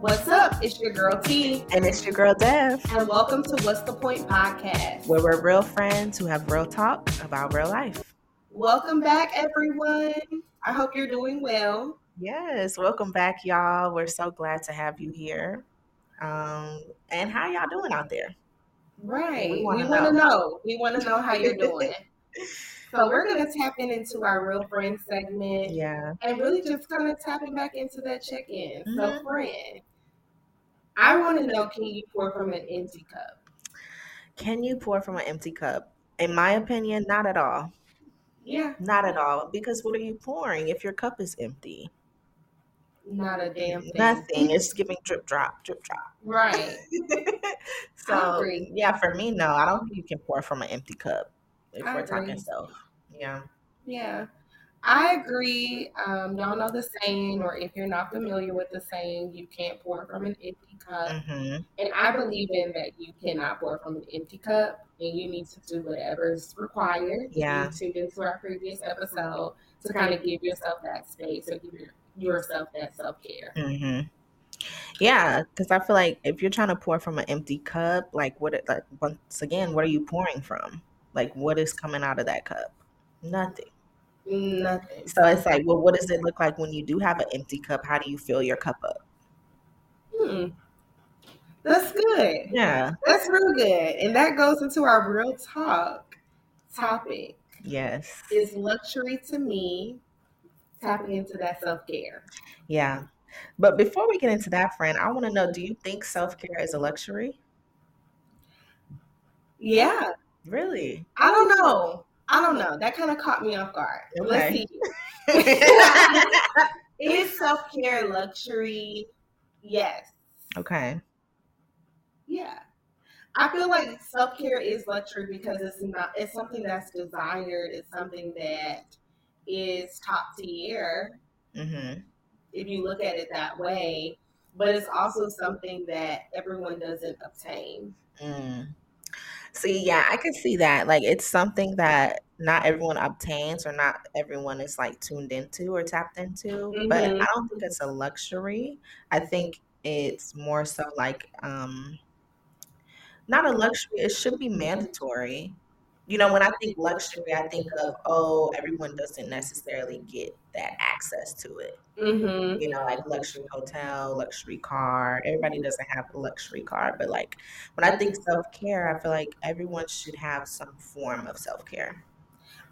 What's up? It's your girl Tee. And it's your girl Dev. And welcome to What's the Point podcast, where we're real friends who have real talk about real life. Welcome back, everyone. I hope you're doing well. Yes, welcome back, y'all. We're so glad to have you here. Um, and how y'all doing out there? Right. We want to know. know. We want to know how you're doing. So we're gonna tap in into our real friend segment. Yeah. And really just kind of tapping back into that check-in. Mm-hmm. So friend, I want to know, can you pour from an empty cup? Can you pour from an empty cup? In my opinion, not at all. Yeah. Not at all. Because what are you pouring if your cup is empty? Not a damn thing. Nothing. It's giving drip drop, drip drop. Right. so yeah, for me, no, I don't think you can pour from an empty cup if I we're agree. talking self. Yeah. Yeah. I agree. Um, y'all know the saying, or if you're not familiar with the saying, you can't pour from an empty cup. Mm-hmm. And I believe in that you cannot pour from an empty cup, and you need to do whatever's required. Yeah. You tuned into our previous episode to kind of give yourself that space or give yourself that self care. Mm-hmm. Yeah, because I feel like if you're trying to pour from an empty cup, like what? Like once again, what are you pouring from? Like what is coming out of that cup? Nothing. Nothing. So it's like, well, what does it look like when you do have an empty cup? How do you fill your cup up? Hmm. That's good. Yeah. That's real good. And that goes into our real talk topic. Yes. Is luxury to me tapping into that self care. Yeah. But before we get into that, friend, I want to know do you think self care is a luxury? Yeah. Really? I don't know. I don't know. That kind of caught me off guard. Okay. Let's see. Is self care luxury? Yes. Okay. Yeah. I feel like self care is luxury because it's not. It's something that's desired. It's something that is top tier. Mm-hmm. If you look at it that way, but it's also something that everyone doesn't obtain. Mm. See, yeah, I can see that. Like, it's something that not everyone obtains or not everyone is like tuned into or tapped into. But I mm-hmm. don't think it's a luxury. I think it's more so like um not a luxury. It should be mandatory you know, when I think luxury, I think of, oh, everyone doesn't necessarily get that access to it. Mm-hmm. You know, like luxury hotel, luxury car. Everybody doesn't have a luxury car. But like when I think self care, I feel like everyone should have some form of self care.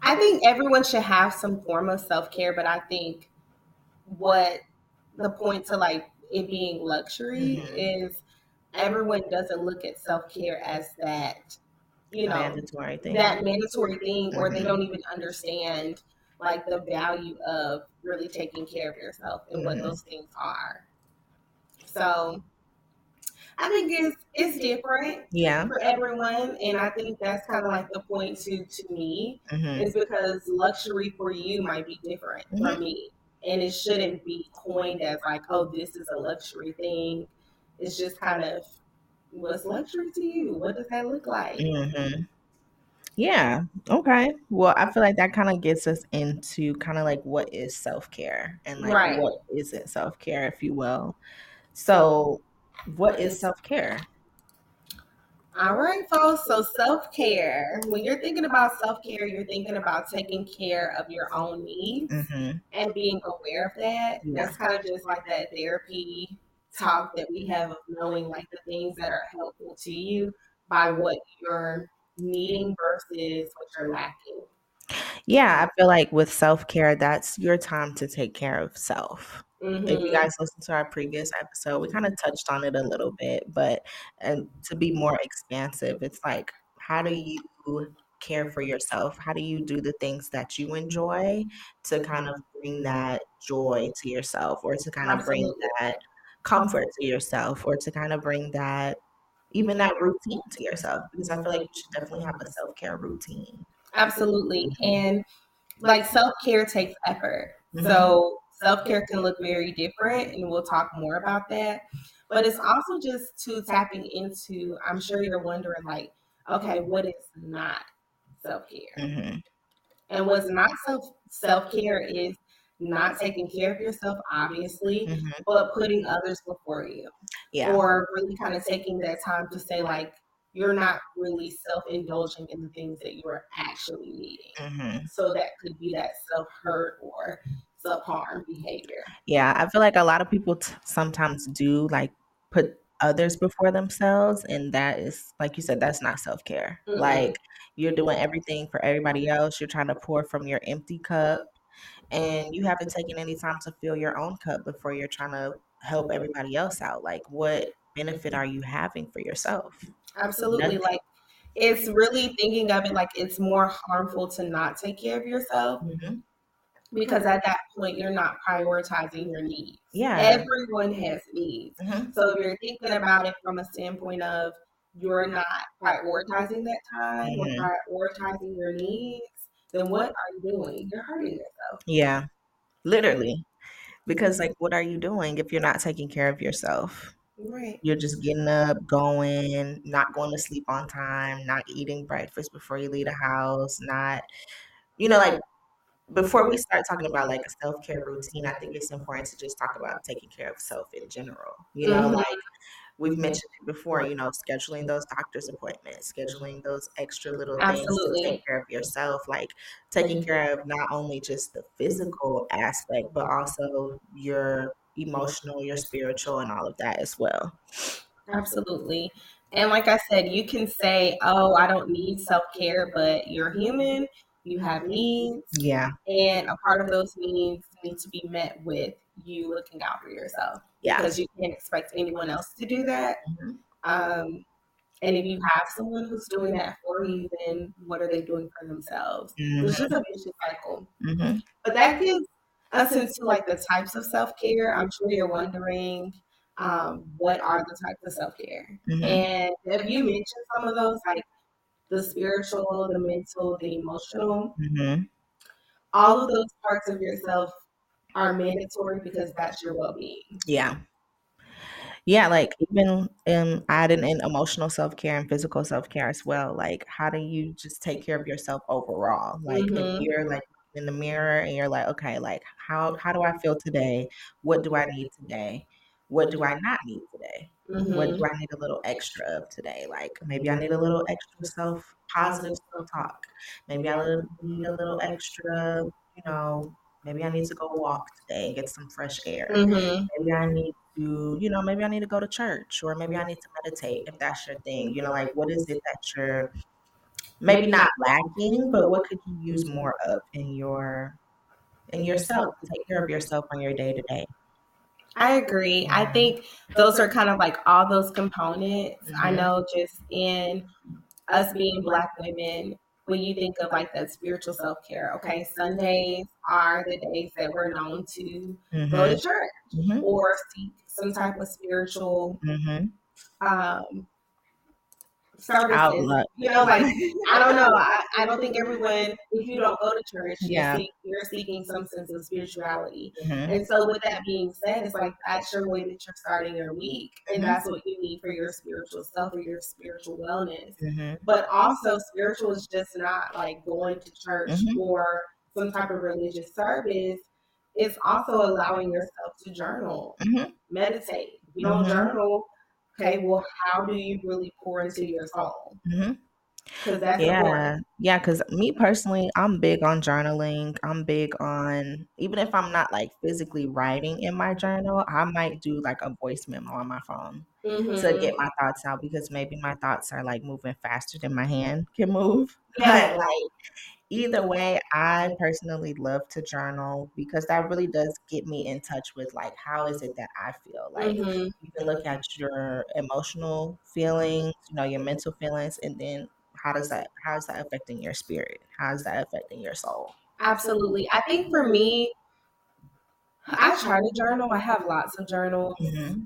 I think everyone should have some form of self care, but I think what the point to like it being luxury mm-hmm. is everyone doesn't look at self care as that you know mandatory thing. that mandatory thing mm-hmm. or they mm-hmm. don't even understand like the value of really taking care of yourself and mm-hmm. what those things are so I think it's it's different, yeah, for everyone, and I think that's kind of like the point to to me mm-hmm. is because luxury for you might be different mm-hmm. for me, and it shouldn't be coined as like, oh, this is a luxury thing. It's just kind of what's luxury to you? What does that look like? Mm-hmm. Yeah. Okay. Well, I feel like that kind of gets us into kind of like what is self care and like right. what isn't self care, if you will. So, what is self care? All right, folks. So, self care, when you're thinking about self care, you're thinking about taking care of your own needs mm-hmm. and being aware of that. Yeah. That's kind of just like that therapy talk that we have of knowing like the things that are helpful to you by what you're needing versus what you're lacking. Yeah, I feel like with self care, that's your time to take care of self. Mm-hmm. If you mm-hmm. guys listen to our previous episode, we kind of touched on it a little bit, but and to be more expansive, it's like how do you care for yourself? How do you do the things that you enjoy to kind of bring that joy to yourself or to kind of Absolutely. bring that comfort to yourself or to kind of bring that even that routine to yourself because I feel like you should definitely have a self care routine. Absolutely. And like self care takes effort. Mm-hmm. So self care can look very different and we'll talk more about that. But it's also just to tapping into, I'm sure you're wondering, like, okay, what is not self care? Mm-hmm. And what's not self self care is not taking care of yourself, obviously, mm-hmm. but putting others before you. Yeah. Or really kind of taking that time to say, like, you're not really self indulging in the things that you are actually needing. Mm-hmm. So that could be that self hurt or self harm behavior. Yeah, I feel like a lot of people t- sometimes do like put others before themselves, and that is, like you said, that's not self care. Mm-hmm. Like you're doing everything for everybody else, you're trying to pour from your empty cup, and you haven't taken any time to fill your own cup before you're trying to help everybody else out. Like, what benefit are you having for yourself? Absolutely. Nothing. Like it's really thinking of it like it's more harmful to not take care of yourself mm-hmm. because at that point you're not prioritizing your needs. Yeah. Everyone has needs. Mm-hmm. So if you're thinking about it from a standpoint of you're not prioritizing that time mm-hmm. or prioritizing your needs, then what are you doing? You're hurting yourself. Yeah. Literally. Because like what are you doing if you're not taking care of yourself? Right. You're just getting up, going, not going to sleep on time, not eating breakfast before you leave the house, not, you know, like before we start talking about like a self care routine, I think it's important to just talk about taking care of self in general. You know, mm-hmm. like we've mentioned it before, you know, scheduling those doctor's appointments, scheduling those extra little Absolutely. things to take care of yourself, like taking care of not only just the physical aspect, but also your emotional, your spiritual, and all of that as well. Absolutely. And like I said, you can say, oh, I don't need self care, but you're human, you have needs. Yeah. And a part of those needs need to be met with you looking out for yourself. Yeah. Because you can't expect anyone else to do that. Mm-hmm. Um, and if you have someone who's doing that for you, then what are they doing for themselves? Mm-hmm. It's just a vicious cycle. Mm-hmm. But that gets us into like the types of self care, I'm sure you're wondering um, what are the types of self care. Mm-hmm. And have you mentioned some of those, like the spiritual, the mental, the emotional? Mm-hmm. All of those parts of yourself are mandatory because that's your well being. Yeah. Yeah, like even um adding in emotional self care and physical self care as well. Like, how do you just take care of yourself overall? Like, mm-hmm. if you're like in the mirror and you're like, okay, like how how do I feel today? What do I need today? What do I not need today? Mm-hmm. What do. I need a little extra of today? Like maybe I need a little extra self positive self talk. Maybe I need a little extra, you know, maybe I need to go walk today and get some fresh air. Mm-hmm. Maybe I need to, you know, maybe I need to go to church or maybe I need to meditate if that's your thing. You know, like what is it that you're maybe not lacking, but what could you use more of in your in yourself to take care of yourself on your day to day? I agree. I think those are kind of like all those components. Mm-hmm. I know just in us being black women, when you think of like that spiritual self care, okay, Sundays are the days that we're known to mm-hmm. go to church mm-hmm. or seek some type of spiritual mm-hmm. um, services. Outlook. You know, like I don't know. I, I don't think everyone, if you don't go to church, yeah. you're, seeking some sense of spirituality. Mm-hmm. And so, with that being said, it's like that's your way that you're starting your week, and mm-hmm. that's what you need for your spiritual self or your spiritual wellness. Mm-hmm. But also, spiritual is just not like going to church mm-hmm. or some type of religious service. It's also allowing yourself to journal, mm-hmm. meditate. You don't mm-hmm. journal, okay, well, how do you really pour into your soul? Mm-hmm. yeah, important. yeah. Because me personally, I'm big on journaling. I'm big on even if I'm not like physically writing in my journal, I might do like a voice memo on my phone mm-hmm. to get my thoughts out because maybe my thoughts are like moving faster than my hand can move. Yeah. But like either way, I personally love to journal because that really does get me in touch with like how is it that I feel. Like mm-hmm. you can look at your emotional feelings, you know, your mental feelings, and then how does that how is that affecting your spirit? How is that affecting your soul? Absolutely. I think for me, I try to journal. I have lots of journals. Mm-hmm.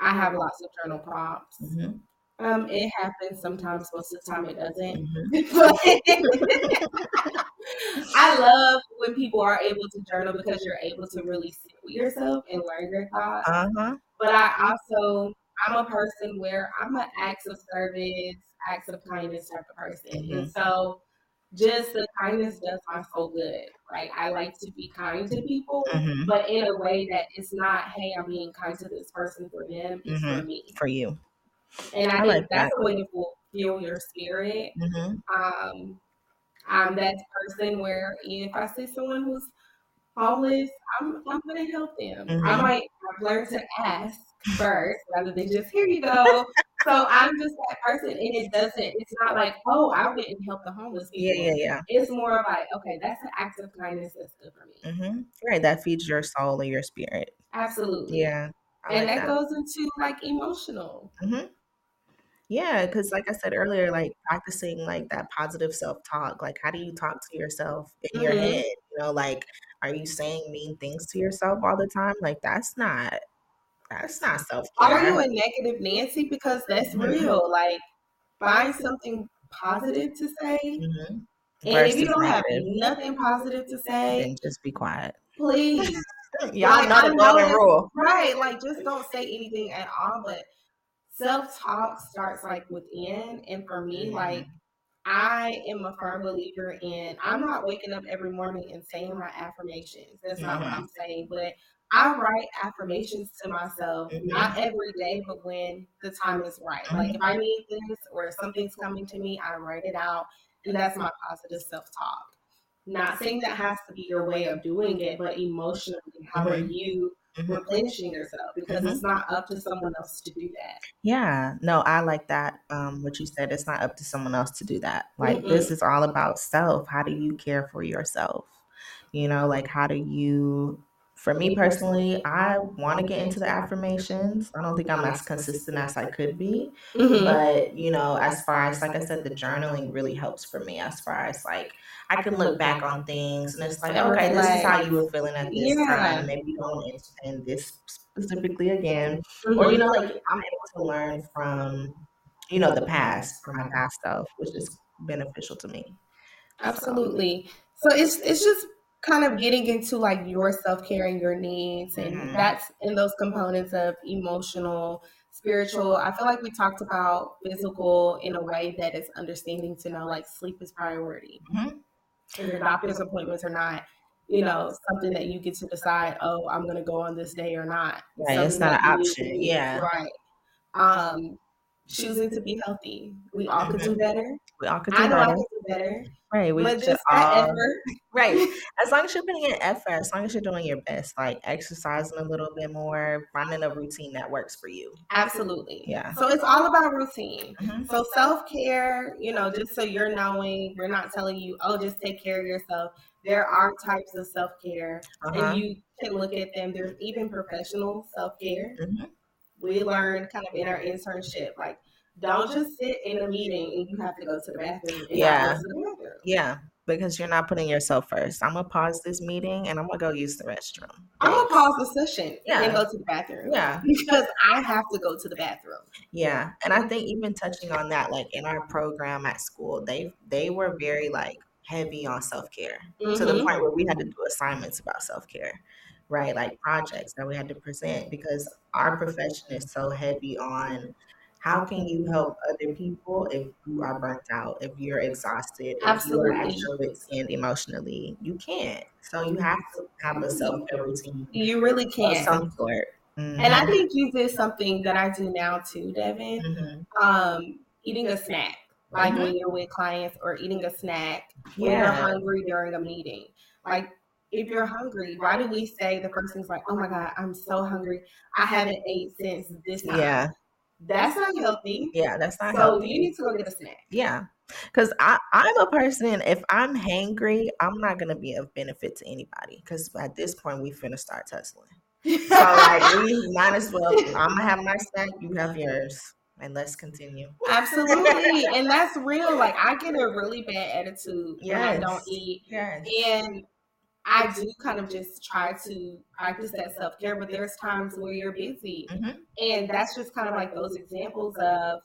I have lots of journal prompts. Mm-hmm. Um, it happens sometimes. Most of the time, it doesn't. Mm-hmm. I love when people are able to journal because you're able to really sit with yourself and learn your thoughts. Uh-huh. But I also, I'm a person where I'm an acts of service, acts of kindness type of person, mm-hmm. and so just the kindness does my soul good. Like I like to be kind to people, mm-hmm. but in a way that it's not, hey, I'm being kind to this person for them, it's mm-hmm. for me. For you. And I, I think like that's that. a way to feel your spirit. Mm-hmm. Um, I'm that person where if I see someone who's homeless, I'm I'm gonna help them. I mm-hmm. might learn to ask first rather than just here you go. so I'm just that person, and it doesn't. It's not like oh, I and help the homeless people. Yeah, yeah, yeah. It's more of like okay, that's an act of kindness that's good for me. Mm-hmm. Right, that feeds your soul and your spirit. Absolutely. Yeah, I and like that, that, goes into like emotional. Mm-hmm. Yeah, because like I said earlier, like practicing like that positive self talk. Like, how do you talk to yourself in mm-hmm. your head? You know, like, are you saying mean things to yourself all the time? Like, that's not that's not self care. Are you a negative Nancy? Because that's mm-hmm. real. Like, find something positive to say. Mm-hmm. And Versus if you don't negative. have nothing positive to say, then just be quiet. Please. Y'all like, know the golden rule. Right. Like, just don't say anything at all. But self talk starts like within. And for me, mm-hmm. like, I am a firm believer in I'm not waking up every morning and saying my affirmations. That's not mm-hmm. what I'm saying. But I write affirmations to myself, mm-hmm. not every day, but when the time is right. Like if I need this or something's coming to me, I write it out. And that's my positive self talk. Not saying that has to be your way of doing it, but emotionally, how are mm-hmm. you mm-hmm. replenishing yourself? Because mm-hmm. it's not up to someone else to do that. Yeah, no, I like that. Um, what you said, it's not up to someone else to do that. Like, this is all about self. How do you care for yourself? You know, like, how do you for me personally, I want to get into the affirmations. I don't think I'm as consistent as I could be. Mm-hmm. But, you know, as far as, like I said, the journaling really helps for me as far as like, I can look back on things and it's like, okay, this is how you were feeling at this yeah. time. Maybe don't entertain this specifically again. Mm-hmm. Or, you know, like I'm able to learn from, you know, the past, from my past stuff, which is beneficial to me. Absolutely. So, so it's it's just kind of getting into like your self-care and your needs and mm-hmm. that's in those components of emotional spiritual i feel like we talked about physical in a way that is understanding to know like sleep is priority mm-hmm. and your doctor's appointments are not you know something that you get to decide oh i'm going to go on this day or not right it's not an option yeah right um choosing to be healthy. We all could do mm-hmm. better. We all could do I know better. I could do better. Right. We but just all, effort. Right. As long as you're putting in effort, as long as you're doing your best, like exercising a little bit more, finding a routine that works for you. Absolutely. Yeah. So it's all about routine. Mm-hmm. So self care, you know, just so you're knowing, we're not telling you, oh, just take care of yourself. There are types of self care, uh-huh. and you can look at them. There's even professional self care. Mm-hmm we learned kind of in our internship, like don't just sit in a meeting and you have to go to the bathroom. yeah. The bathroom. Yeah. Because you're not putting yourself first. I'm gonna pause this meeting and I'm gonna go use the restroom. I'm gonna pause the session yeah. and go to the bathroom. Yeah. Because I have to go to the bathroom. Yeah. And I think even touching on that, like in our program at school, they they were very like heavy on self care mm-hmm. to the mm-hmm. point where we had to do assignments about self care right? Like projects that we had to present because our profession is so heavy on how can you help other people if you are burnt out, if you're exhausted, Absolutely. if you're actually and emotionally, you can't. So you have to have a self care routine. You really can't. some sort. Mm-hmm. And I mm-hmm. think you did something that I do now too, Devan. Mm-hmm. Um, eating a snack, like mm-hmm. when you're with clients, or eating a snack when yeah. you're hungry during a meeting. Like if you're hungry, why do we say the first thing's like, oh my God, I'm so hungry. I haven't ate since this time. Yeah. That's not healthy. Yeah, that's not so healthy. you need to go get a snack. Yeah. Cause I, I'm a person, if I'm hangry, I'm not gonna be of benefit to anybody. Cause at this point we finna start tussling. so like we might as well I'm gonna have my snack, you have yours. And let's continue. Absolutely. and that's real. Like I get a really bad attitude yes. when I don't eat. Yes. And I do kind of just try to practice that self care, but there's times where you're busy. Mm-hmm. And that's just kind of like those examples of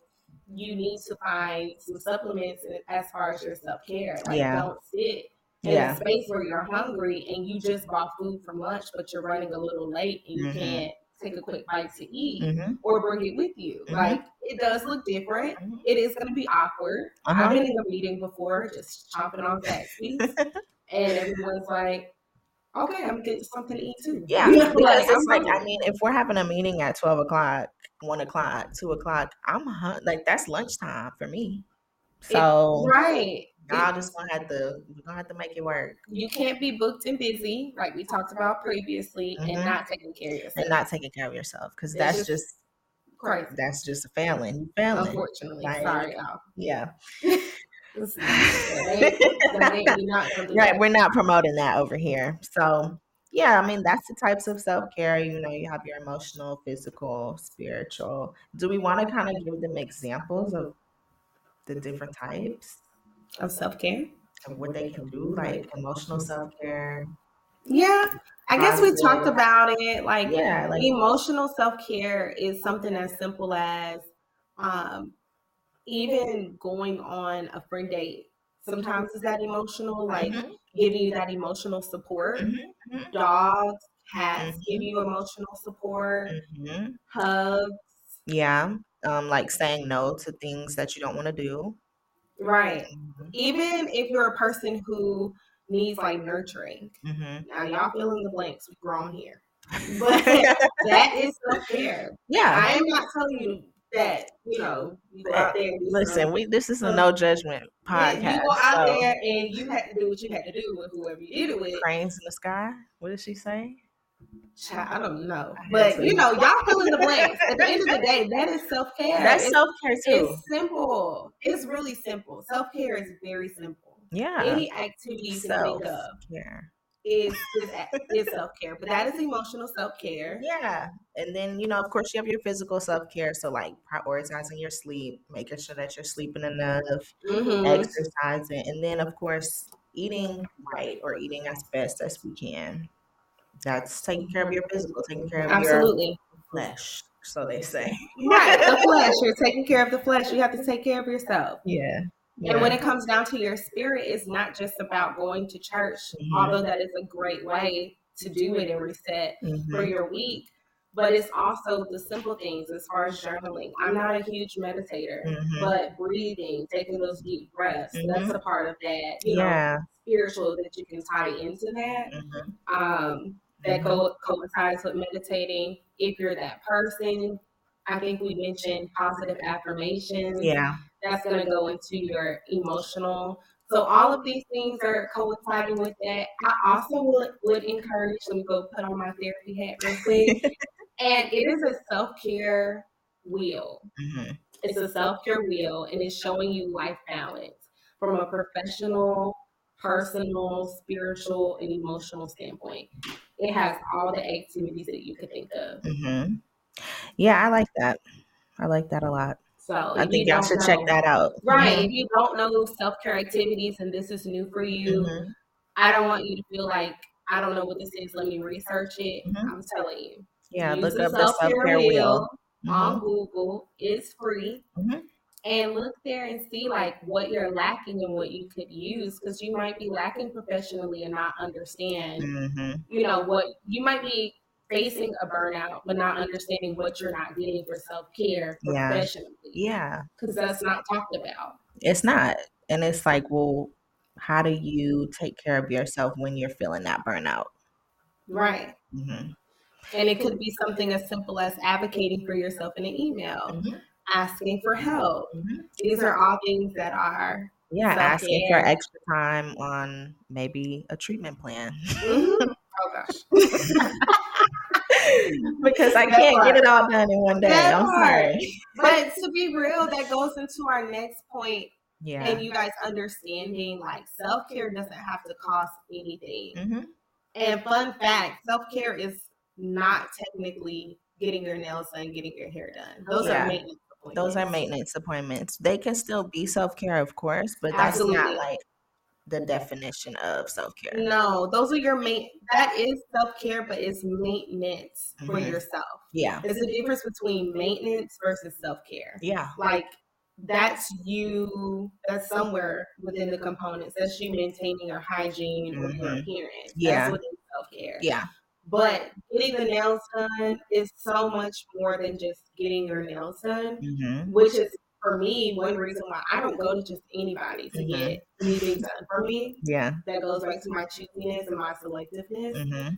you need to find some supplements as far as your self care. Like, yeah. don't sit in yeah. a space where you're hungry and you just bought food for lunch, but you're running a little late and you mm-hmm. can't take a quick bite to eat mm-hmm. or bring it with you. Mm-hmm. Like it does look different. Mm-hmm. It is going to be awkward. Uh-huh. I've been in a meeting before, just chopping off that piece, and everyone's like, okay, I'm getting something to eat too. Yeah, because like, it's like I mean, if we're having a meeting at twelve o'clock, one o'clock, two o'clock, I'm like that's lunchtime for me. So it, right, y'all just gonna have to we're gonna have to make it work. You can't be booked and busy like we talked about previously, mm-hmm. and not taking care of yourself, and not taking care of yourself because that's just, just crazy. That's just a failing. Failing. Unfortunately, like, sorry, y'all. Yeah. right, we're not promoting that over here. So, yeah, I mean, that's the types of self care. You know, you have your emotional, physical, spiritual. Do we want to kind of give them examples of the different types of self care? Of what they can do, like emotional self care. Yeah, I guess we talked about it. Like, yeah, like emotional self care is something as simple as um, even going on a friend date sometimes is that emotional, like mm-hmm. giving you that emotional support. Mm-hmm. mm-hmm. Dogs, cats mm-hmm. give you emotional support. Mm-hmm. Hugs. Yeah. Um, like saying no to things that you don't want to do. Right. Mm-hmm. Even if you're a person who needs like nurturing. Now y'all fill in the blanks. We've grown here. But that is self care. Yeah. I am not telling you that you know you go out there. Listen, we this is a no judgment podcast. Yeah, you go out so. there and you had to do what you had to do with whoever you did it with. Cranes in the sky. What did she say? Child, I don't know, but you know, y'all fill in the blanks. At the end of the day, that is self care. That's self care too. It's simple. It's really simple. Self care is very simple. Yeah. Any activity you can think of. Yeah is is, is self care, but that is emotional self care. Yeah, and then you know, of course, you have your physical self care. So like prioritizing your sleep, making sure that you're sleeping enough, mm-hmm. exercising, and then of course eating right or eating as best as we can. That's taking care of your physical, taking care of absolutely your flesh. So they say. Right, the flesh. You're taking care of the flesh. You have to take care of yourself. Yeah. Yeah. And when it comes down to your spirit, it's not just about going to church, mm-hmm. although that is a great way to do it and reset mm-hmm. for your week. But it's also the simple things as far as journaling. I'm not a huge meditator, mm-hmm. but breathing, taking those deep breaths, that's mm-hmm. a part of that. You yeah. know, spiritual that you can tie into that. Mm-hmm. Um, that mm-hmm. co- coincides with meditating. If you're that person, I think we mentioned positive affirmations. Yeah that's going to go into your emotional. So all of these things are coinciding with that. I also would, would encourage, let me go put on my therapy hat real quick. and it is a self-care wheel. Mm-hmm. It's a self-care wheel and it's showing you life balance from a professional, personal, spiritual, and emotional standpoint. It has all the activities that you could think of. Mm-hmm. Yeah, I like that. I like that a lot. So I think y'all should know, check that out. Right. Mm-hmm. If you don't know self care activities and this is new for you, mm-hmm. I don't want you to feel like I don't know what this is. Let me research it. Mm-hmm. I'm telling you. Yeah, look up the self care wheel, on mm-hmm. Google. It's free. Mm-hmm. And look there and see like what you're lacking and what you could use because you might be lacking professionally and not understand. Mm-hmm. You know what you might be facing a burnout, but not understanding what you're not getting for self care yeah. professionally. Yeah. Because that's not talked about. It's not. And it's like, well, how do you take care of yourself when you're feeling that burnout? Right. Mm-hmm. And it could be something as simple as advocating for yourself in an email, mm-hmm. asking for help. Mm-hmm. These are all things that are yeah, self-care. asking for extra time on maybe a treatment plan. Mm-hmm. Oh gosh. because I can't get it all done in one day. That I'm sorry. But to be real, that goes into our next point. Yeah. And you guys understanding like self care doesn't have to cost anything. Mm-hmm. And fun fact self care is not technically getting your nails done, getting your hair done. Those yeah. are maintenance Those are maintenance appointments. They can still be self care, of course, but that's Absolutely. not like the definition of self care. No, those are your main. That is self care, but it's maintenance mm-hmm. for yourself. Yeah, there's a difference between maintenance versus self care. Yeah, like that's you. That's somewhere within the components. That's you maintaining your hygiene mm-hmm. or your mm-hmm. appearance. Yeah, that's within self care. Yeah. But getting the nails done is so much more than just getting your nails done, mm-hmm. which is for me one reason why I don't go to just anybody to mm-hmm. get anything done for me. Yeah, that goes back to my choosiness and my selectiveness. Mm-hmm.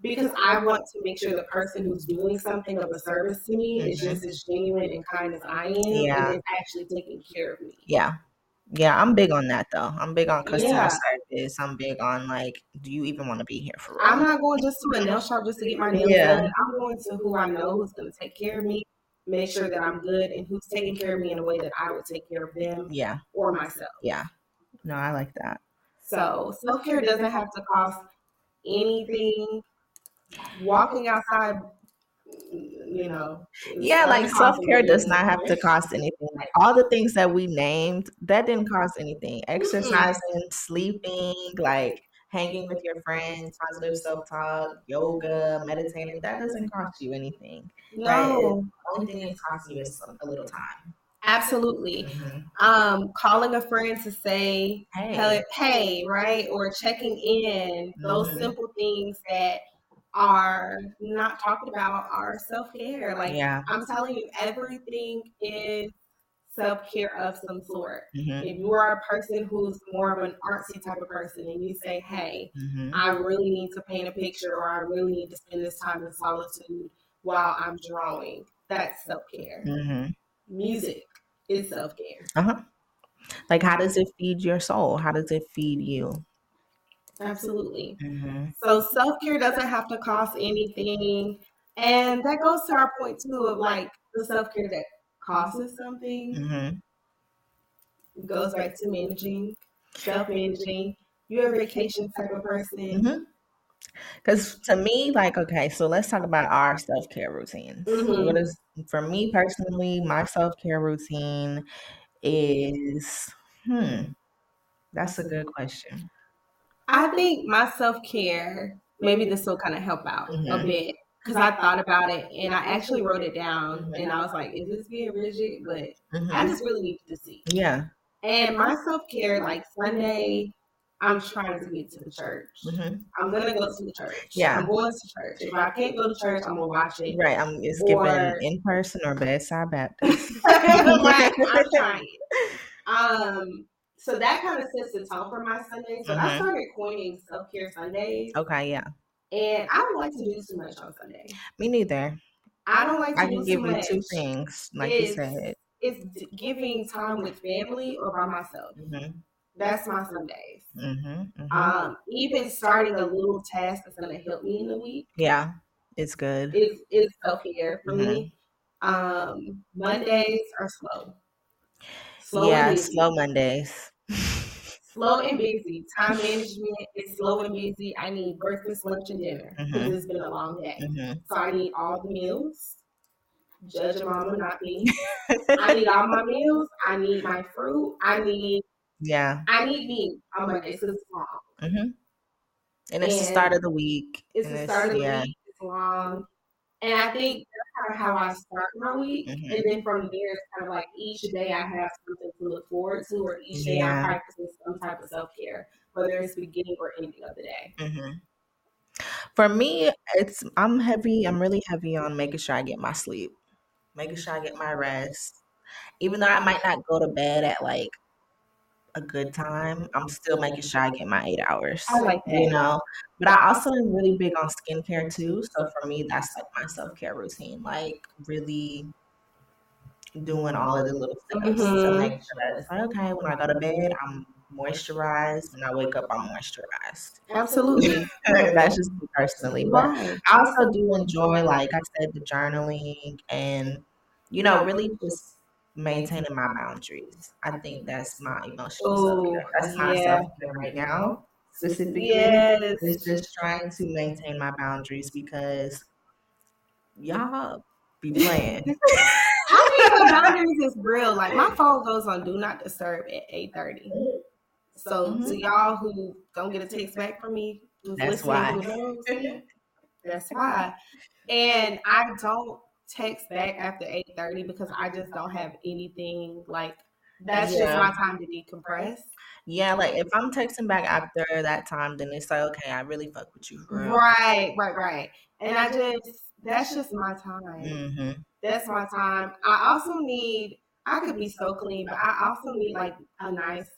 Because I want to make sure the person who's doing something of a service to me is mm-hmm. just as genuine and kind as I am, yeah. and is actually taking care of me. Yeah, yeah, I'm big on that though. I'm big on customer yeah. service. I'm big on like, do you even want to be here for real? I'm not going just to a nail shop just to get my nails yeah. done. I'm going to who I know who's going to take care of me, make sure that I'm good, and who's taking care of me in a way that I would take care of them. Yeah. Or myself. Yeah. No, I like that. So self care doesn't have to cost anything. Walking outside you know. Yeah, like self care does not have to cost anything. Like all the things that we named, that didn't cost anything. Exercising, mm-hmm. sleeping, like hanging with your friends, positive self talk, yoga, meditating, that doesn't cost you anything. No. Right? The only thing that costs you is a little time. Absolutely. Mm-hmm. Um, calling a friend to say, hey. hey, right? Or checking in, those mm-hmm. simple things that are not talking about are self care. Like yeah. I'm telling you, everything is self care of some sort. Mm-hmm. If you are a person who's more of an artsy type of person and you say, Hey, mm-hmm. I really need to paint a picture or I really need to spend this time in solitude while I'm drawing, that's self care. Mm-hmm. Music is self care. Uh-huh. Like how does it feed your soul? How does it feed you? Absolutely. Mm-hmm. So self care doesn't have to cost anything. And that goes to our point too of like the self care that costs something. Mm-hmm. Goes back to managing, self managing. You're a vacation type of person. Because mm-hmm. to me, like, okay, so let's talk about our self care routines. Mm-hmm. What is, for me personally, my self care routine is, hmm, that's a good question. I think my self care, maybe this will kind of help out mm-hmm. a bit because I thought about it and I actually wrote it down mm-hmm. and I was like, is this being rigid? But mm-hmm. I just really need to see. Yeah. And my self care, like Sunday, I'm trying to get to the church. Mm-hmm. I'm gonna go to the church. Yeah, I'm going to church. If I can't go to church, I'm gonna watch it. Right. I'm it's or, in person or bedside Baptist. right. I'm trying. Um, so that kind of sets the tone for my Sundays. So mm-hmm. I started coining self care Sundays. Okay, yeah. And I don't like to do too much on Sunday. Me neither. I don't like to do I can give you two things, like it's, you said. It's giving time with family or by myself. Mm-hmm. That's my Sundays. Mm-hmm, mm-hmm. Um, even starting a little task that's going to help me in the week. Yeah, it's good. It's, it's self care for me. Mm-hmm. Um, Mondays are slow. Slow yeah, slow Mondays slow and busy. Time management is slow and busy. I need breakfast, lunch, and dinner because mm-hmm. it's been a long day. Mm-hmm. So I need all the meals. Judge mama, not me. I need all my meals. I need my fruit. I need yeah. I need meat on Monday, so it's long. Mm-hmm. And it's and the start of the week. It's the start of the yeah. week. It's long. And I think kind of how I start my week. Mm-hmm. And then from there, it's kind of like each day I have something to look forward to, or each day yeah. I'm practicing some type of self care, whether it's beginning or ending of the day. Mm-hmm. For me, it's I'm heavy. I'm really heavy on making sure I get my sleep, making sure I get my rest. Even though I might not go to bed at like a good time, I'm still making sure I get my eight hours. I like that. You know, but I also am really big on skincare too. So for me, that's like my self care routine. Like really doing all of the little steps mm-hmm. to make sure that it's like okay, when I go to bed, I'm moisturized, and I wake up, I'm moisturized. Absolutely. that's just me personally, but right. I also do enjoy, like I said, the journaling and you know, really just maintaining my boundaries. I think that's my emotional self care. That's my yeah. self care right now. Specifically, yes. it's just trying to maintain my boundaries because y'all be playing. I think the boundaries is real. Like my phone goes on do not disturb at eight thirty. So mm-hmm. to y'all who don't get a text back from me, that's why. that's why. And I don't text back after 8:30 because I just don't have anything like that's yeah. just my time to decompress. Yeah, like if I'm texting back after that time, then it's like, okay, I really fuck with you for real. Right, right, right. And I just that's just my time. Mm-hmm. That's my time. I also need. I could be so clean, but I also need like a nice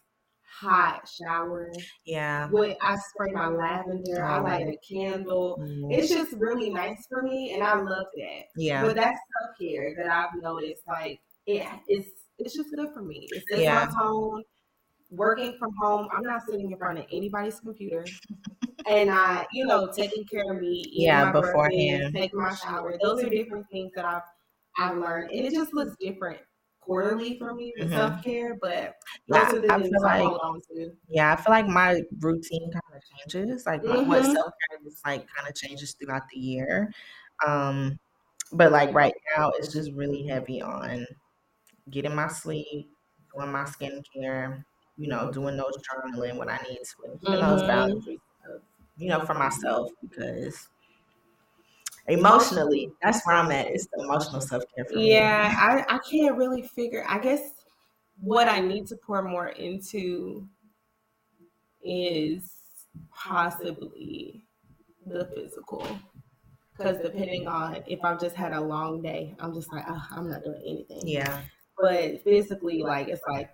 hot shower. Yeah. With I spray my lavender. I light a candle. Mm-hmm. It's just really nice for me, and I love that. Yeah. But that's self care that I've noticed. Like it, it's it's just good for me. It sets yeah. my tone. Working from home, I'm not sitting in front of anybody's computer. and I, you know, taking care of me, yeah, beforehand, taking my shower. Those are different things that I've I've learned, and it just looks different quarterly for me with mm-hmm. self care. But yeah, I feel like yeah, I feel like my routine kind of changes. Like mm-hmm. what self care is like kind of changes throughout the year. Um, but like right now, it's just really heavy on getting my sleep, doing my skincare, you know, doing those journaling when I need to, mm-hmm. those boundaries, you know, for myself because emotionally, that's where I'm at. It's the emotional self care for me. Yeah, I, I can't really figure. I guess what I need to pour more into is possibly the physical. Because depending on if I've just had a long day, I'm just like, oh, I'm not doing anything. Yeah. But physically, like, it's like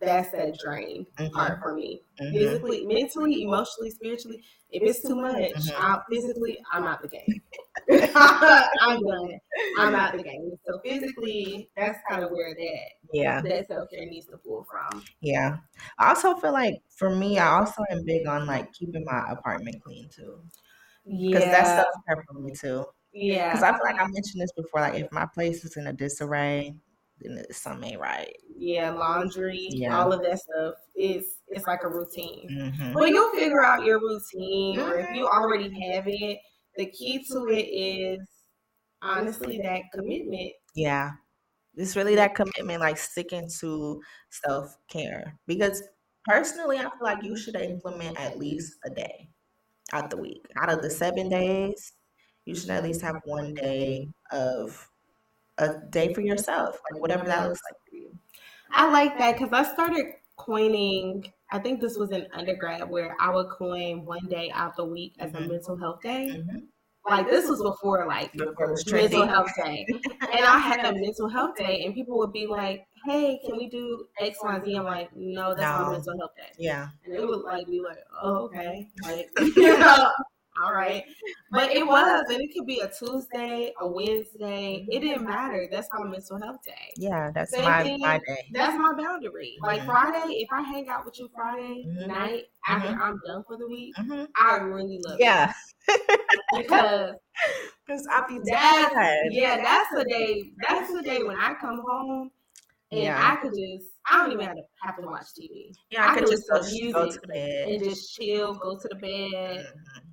that's that drain mm-hmm. part for me. Mm-hmm. Physically, mentally, emotionally, spiritually. If it's too much, mm-hmm. I, physically, I'm out the game. I'm done. I'm out the game. So physically, that's kind of where that yeah that self care needs to pull from. Yeah, I also feel like for me, I also am big on like keeping my apartment clean too. Yeah, because that's self care for me too. Yeah, because I feel like I mentioned this before. Like if my place is in a disarray, then something ain't right. Yeah, laundry, yeah. all of that stuff is it's like a routine. Mm-hmm. But you'll figure out your routine, or if you already have it, the key to it is honestly that commitment. Yeah. It's really that commitment, like sticking to self care. Because personally, I feel like you should implement at least a day out the week. Out of the seven days, you should at least have one day of a day for yourself, like whatever that looks like for you. I like that because I started coining. I think this was in undergrad where I would coin one day out the week as mm-hmm. a mental health day. Mm-hmm. Like this was before like before mental health day, and I had a mental health day, and people would be like, "Hey, can we do X, Y, Z?" I'm like, "No, that's no. my mental health day." Yeah, and it would like be like, "Oh, okay," like you know all right. But it was, and it could be a Tuesday, a Wednesday. It didn't matter. That's my mental health day. Yeah, that's my, thing, my day. That's my boundary. Like mm-hmm. Friday, if I hang out with you Friday mm-hmm. night after mm-hmm. I'm done for the week, mm-hmm. I really love yeah. it. Yeah. because because I'll be that's, Yeah, that's the day. That's the day when I come home and yeah. I could just I don't even have to have to watch TV. Yeah, I, I could just go, go, to bed and just chill, go to the bed, mm-hmm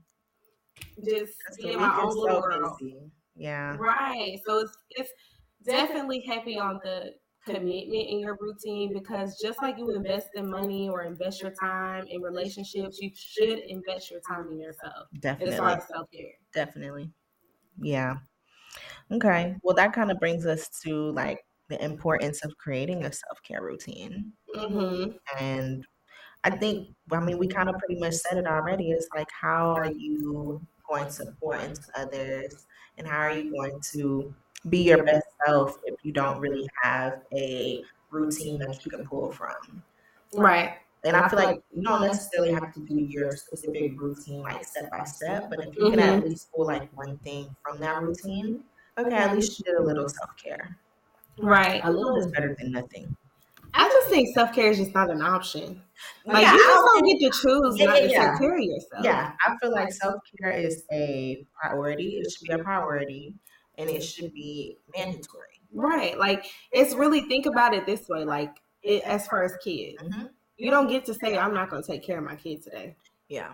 just be in my own little world. Yeah. Right. So it's it's definitely heavy on the commitment in your routine because just like you invest in money or invest your time in relationships, you should invest your time in yourself. Definitely. As far as self care. Definitely. Yeah. Okay. Well, that kind of brings us to like the importance of creating a self care routine. Mm-hmm. And I think, I mean, we kind of pretty much said it already. It's like, how are you going to pour into others? And how are you going to be your best self if you don't really have a routine that you can pull from? Right. And I feel like you don't necessarily have to do your specific routine like step by step, but if you can mm-hmm. at least pull like one thing from that routine, okay, at least you did a little self care. Right. A little is better than nothing. I just think self care is just not an option. Like yeah, you just don't get to choose yeah, not yeah, to take care of yourself. Yeah, I feel like self care is a priority. It should be a priority, and it should be mandatory. Right. Like it's really think about it this way. Like it, as far as kids, mm-hmm. you don't get to say I'm not going to take care of my kid today. Yeah.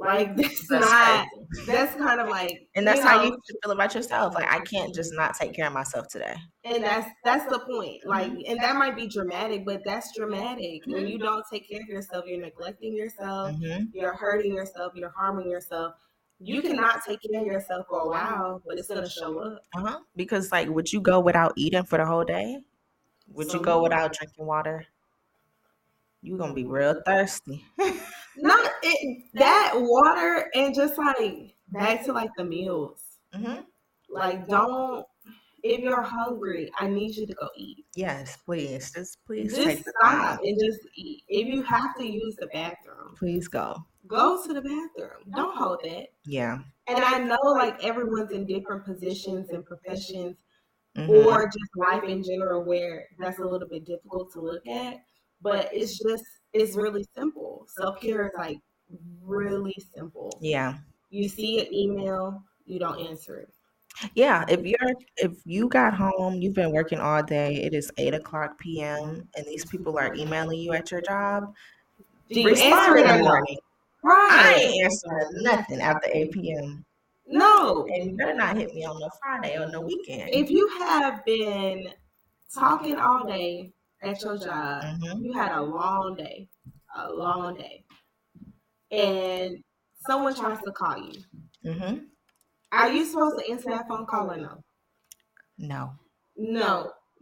Like that's, not. That's kind of like, and that's you how you feel about yourself. Like I can't just not take care of myself today. And that's that's the point. Like, and that might be dramatic, but that's dramatic. Mm-hmm. When you don't take care of yourself, you're neglecting yourself. Mm-hmm. You're hurting yourself. You're harming yourself. You cannot take care of yourself for a while, but it's gonna show up. Uh huh. Because like, would you go without eating for the whole day? Would you go without drinking water? you're gonna be real thirsty. Not it, that water and just like back to like the meals. Mm-hmm. Like don't if you're hungry, I need you to go eat. Yes, please. Just please just stop and just eat. If you have to use the bathroom, please go. Go to the bathroom. Don't hold it. Yeah. And I know like everyone's in different positions and professions mm-hmm. or just life in general where that's a little bit difficult to look at. But it's just it's really simple. Self care is like really simple. Yeah. You see an email, you don't answer it. Yeah, if you're if you got home, you've been working all day, it is eight o'clock PM and these people are emailing you at your job. Do you answer it in the morning? Right. I ain't answering nothing after 8 p.m. No. And you better not hit me on the Friday or the weekend. If you have been talking all day at your job, mm-hmm. you had a long day, a long day, and someone tries to call you. Mm-hmm. Are you supposed to answer that phone call or no? No. No.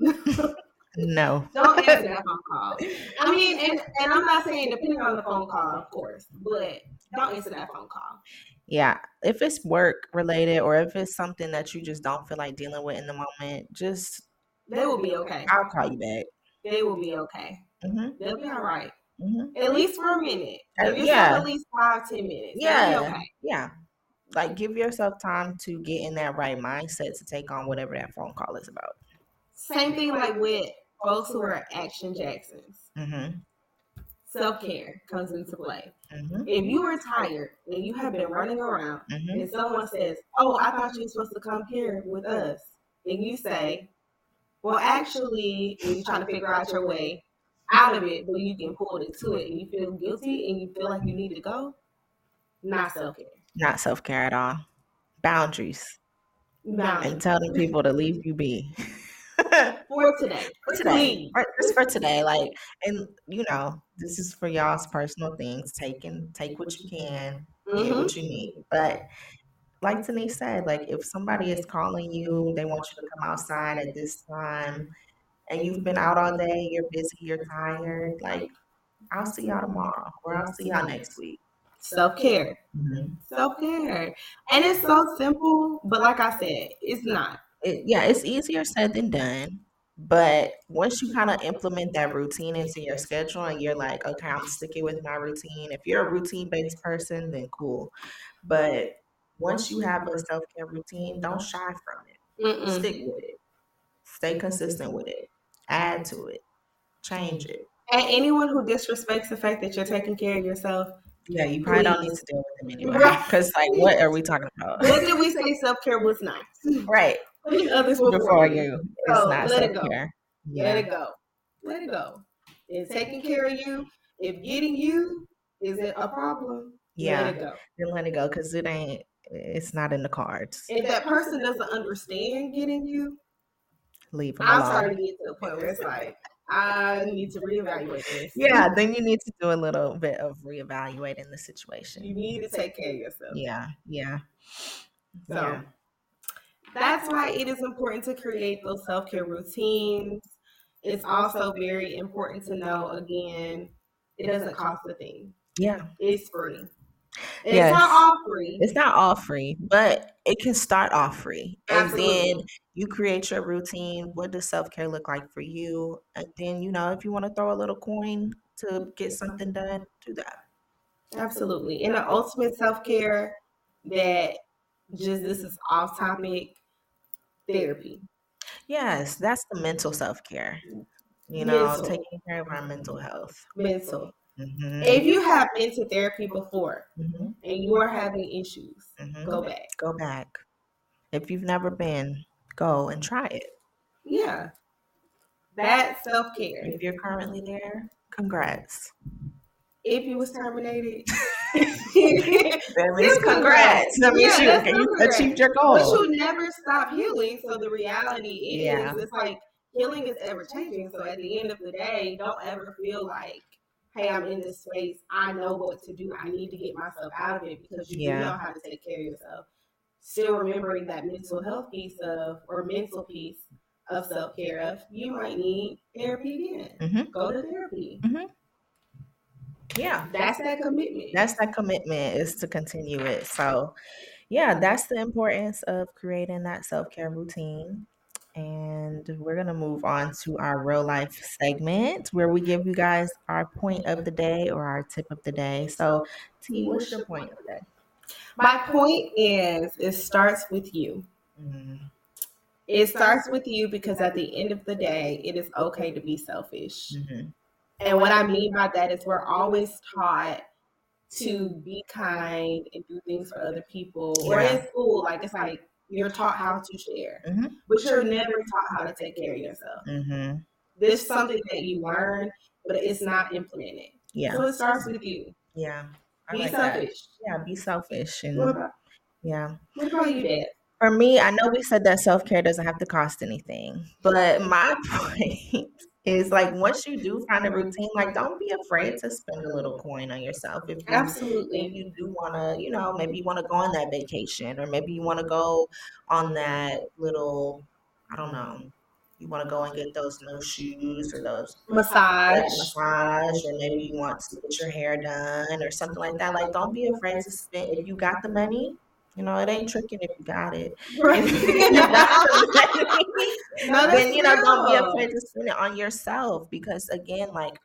no. Don't answer that phone call. I mean, and, and I'm not saying depending on the phone call, of course, but don't answer that phone call. Yeah. If it's work related or if it's something that you just don't feel like dealing with in the moment, just. They will be okay. I'll call you back. They will be okay. Mm-hmm. They'll be all right. mm-hmm. At least for a minute. Uh, yeah. At least five, ten minutes. Yeah. Okay. Yeah like give yourself time to get in that right mindset to take on whatever that phone call is about. Same thing like with folks who are action Jacksons. Mm-hmm. Self care comes into play. Mm-hmm. If you are tired and you have been running around, mm-hmm. and someone says, "Oh, I thought you were supposed to come here with us," and you say, "Well, actually," you're trying to figure out your way out of it, but you get pulled into it, and you feel guilty, and you feel like you need to go. Not self care. Not self care at all. Boundaries. Boundaries. And telling people to leave you be. for today. For today. For, just for today. Like, and you know, this is for y'all's personal things. Take and take what you can, mm-hmm. get what you need. But like Denise said, like if somebody is calling you, they want you to come outside at this time, and you've been out all day, you're busy, you're tired, like I'll see y'all tomorrow or I'll see y'all next week self care. Mm-hmm. Self care. And it's so simple, but like I said, it's not. It, yeah, it's easier said than done. But once you kind of implement that routine into your schedule and you're like, okay, I'm sticking with my routine. If you're a routine based person, then cool. But once you have a self care routine, don't shy from it. Mm-mm. Stick with it. Stay consistent with it. Add to it. Change it. And anyone who disrespects the fact that you're taking care of yourself, yeah, you probably Please. don't need to deal with them anyway. Because, like, what are we talking about? What did we say self care was not? Right. others before, before you. It's so not self care. Yeah. Let it go. Let it go. It's taking care of you. If getting you is it a problem, yeah, let it go. Then let it go because it ain't. It's not in the cards. If that person doesn't understand getting you, leave them I'm alone. starting to get to the point where it's like, I need to reevaluate this. Yeah, then you need to do a little bit of reevaluating the situation. You need to take care of yourself. Yeah, yeah. So yeah. that's why it is important to create those self care routines. It's also very important to know again, it doesn't cost a thing. Yeah. It's free. It's yes. not all free. It's not all free, but it can start off free. Absolutely. And then you create your routine. What does self care look like for you? And then, you know, if you want to throw a little coin to get something done, do that. Absolutely. And the ultimate self care that just this is off topic therapy. Yes, that's the mental self care. You know, mental. taking care of our mental health. Mental. Mm-hmm. If you have been to therapy before mm-hmm. and you are having issues, mm-hmm. go back. Go back. If you've never been, go and try it. Yeah. That self care. If you're currently there, congrats. If you was terminated, that means congrats. That means yeah, you, you achieved your goal. But you never stop healing. So the reality is, yeah. it's like healing is ever changing. So at the end of the day, don't ever feel like hey, I'm in this space. I know what to do. I need to get myself out of it because you yeah. know how to take care of yourself. Still remembering that mental health piece of or mental piece of self care of you might need therapy again. Mm-hmm. Go to therapy. Mm-hmm. Yeah. That's that commitment. That's that commitment is to continue it. So yeah, that's the importance of creating that self-care routine. And we're going to move on to our real life segment where we give you guys our point of the day or our tip of the day. So, Tee, what's your point of the day? My point is it starts with you. Mm-hmm. It starts with you because at the end of the day, it is okay to be selfish. Mm-hmm. And what I mean by that is we're always taught to be kind and do things for other people. Yeah. Or in school, like it's like you're taught how to share, mm-hmm. but you're never taught how to take care of yourself. Mm-hmm. This is something that you learn, but it's not implemented. Yeah. So it starts with you. Yeah. I be like selfish. That. Yeah, be selfish. And what about, yeah. What about you, Dad? For me, I know we said that self care doesn't have to cost anything, but my point is like once you do find a routine, like don't be afraid to spend a little coin on yourself. If you, Absolutely, if you do want to, you know, maybe you want to go on that vacation, or maybe you want to go on that little, I don't know, you want to go and get those new shoes or those massage, massage, or maybe you want to get your hair done or something like that. Like, don't be afraid to spend. If you got the money, you know, it ain't tricking if you got it. Right. no, then you know, don't be afraid to spend it on yourself because again, like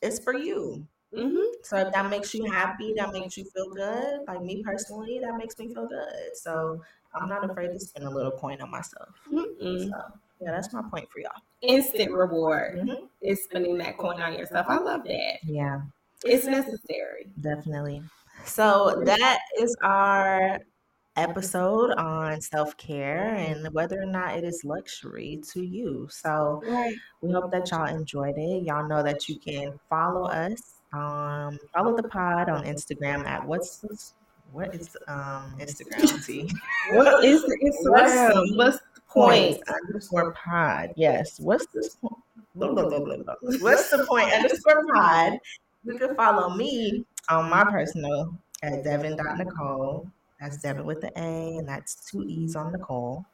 it's for you. Mm-hmm. So if that makes you happy, that makes you feel good. Like me personally, that makes me feel good. So I'm not afraid to spend a little coin on myself. Mm-hmm. So yeah, that's my point for y'all. Instant reward mm-hmm. is spending that coin on yourself. I love that. Yeah, it's necessary. Definitely. So that is our episode on self care and whether or not it is luxury to you. So right. we hope that y'all enjoyed it. Y'all know that you can follow us. Um, follow the pod on Instagram at what's this, what is um Instagram T? what is the Instagram? What's, what's the point? Underscore pod. Yes. What's this point? What's the point? Underscore pod. You can follow me on my personal at Devan.Nicole. That's Devan with the A, and that's two E's on Nicole.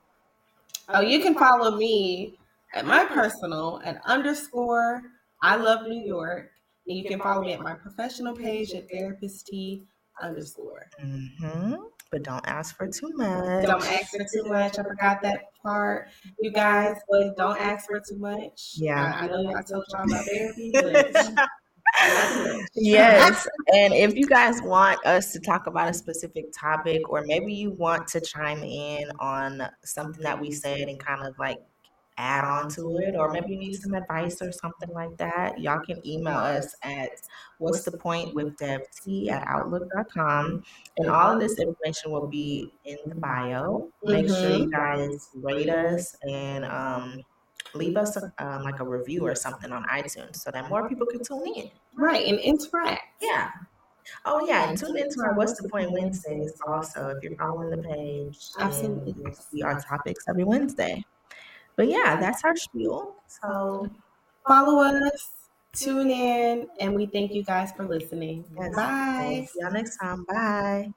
Oh, you can follow me at my personal at underscore I love New York. And you can follow me at my professional page at therapist Tee underscore. Mm-hmm. But don't ask for too much. Don't ask for too much. I forgot that part. You guys, but don't ask for too much. Yeah. I, I know I told y'all about therapy, but yes. And if you guys want us to talk about a specific topic, or maybe you want to chime in on something that we said and kind of like add on to it, or maybe you need some advice or something like that, y'all can email us at what's the point with devtee at outlook.com. And all of this information will be in the bio. Make mm-hmm. sure you guys rate us and um, leave us a, um, like a review or something on iTunes so that more people can tune in. Right, and interact. Yeah. Oh yeah, tune into our What's the Point Wednesdays also if you're following the page. Absolutely. You'll see our topics every Wednesday. But yeah, that's our spiel. So follow us, tune in, and we thank you guys for listening. Yes. Bye. See y'all next time. Bye.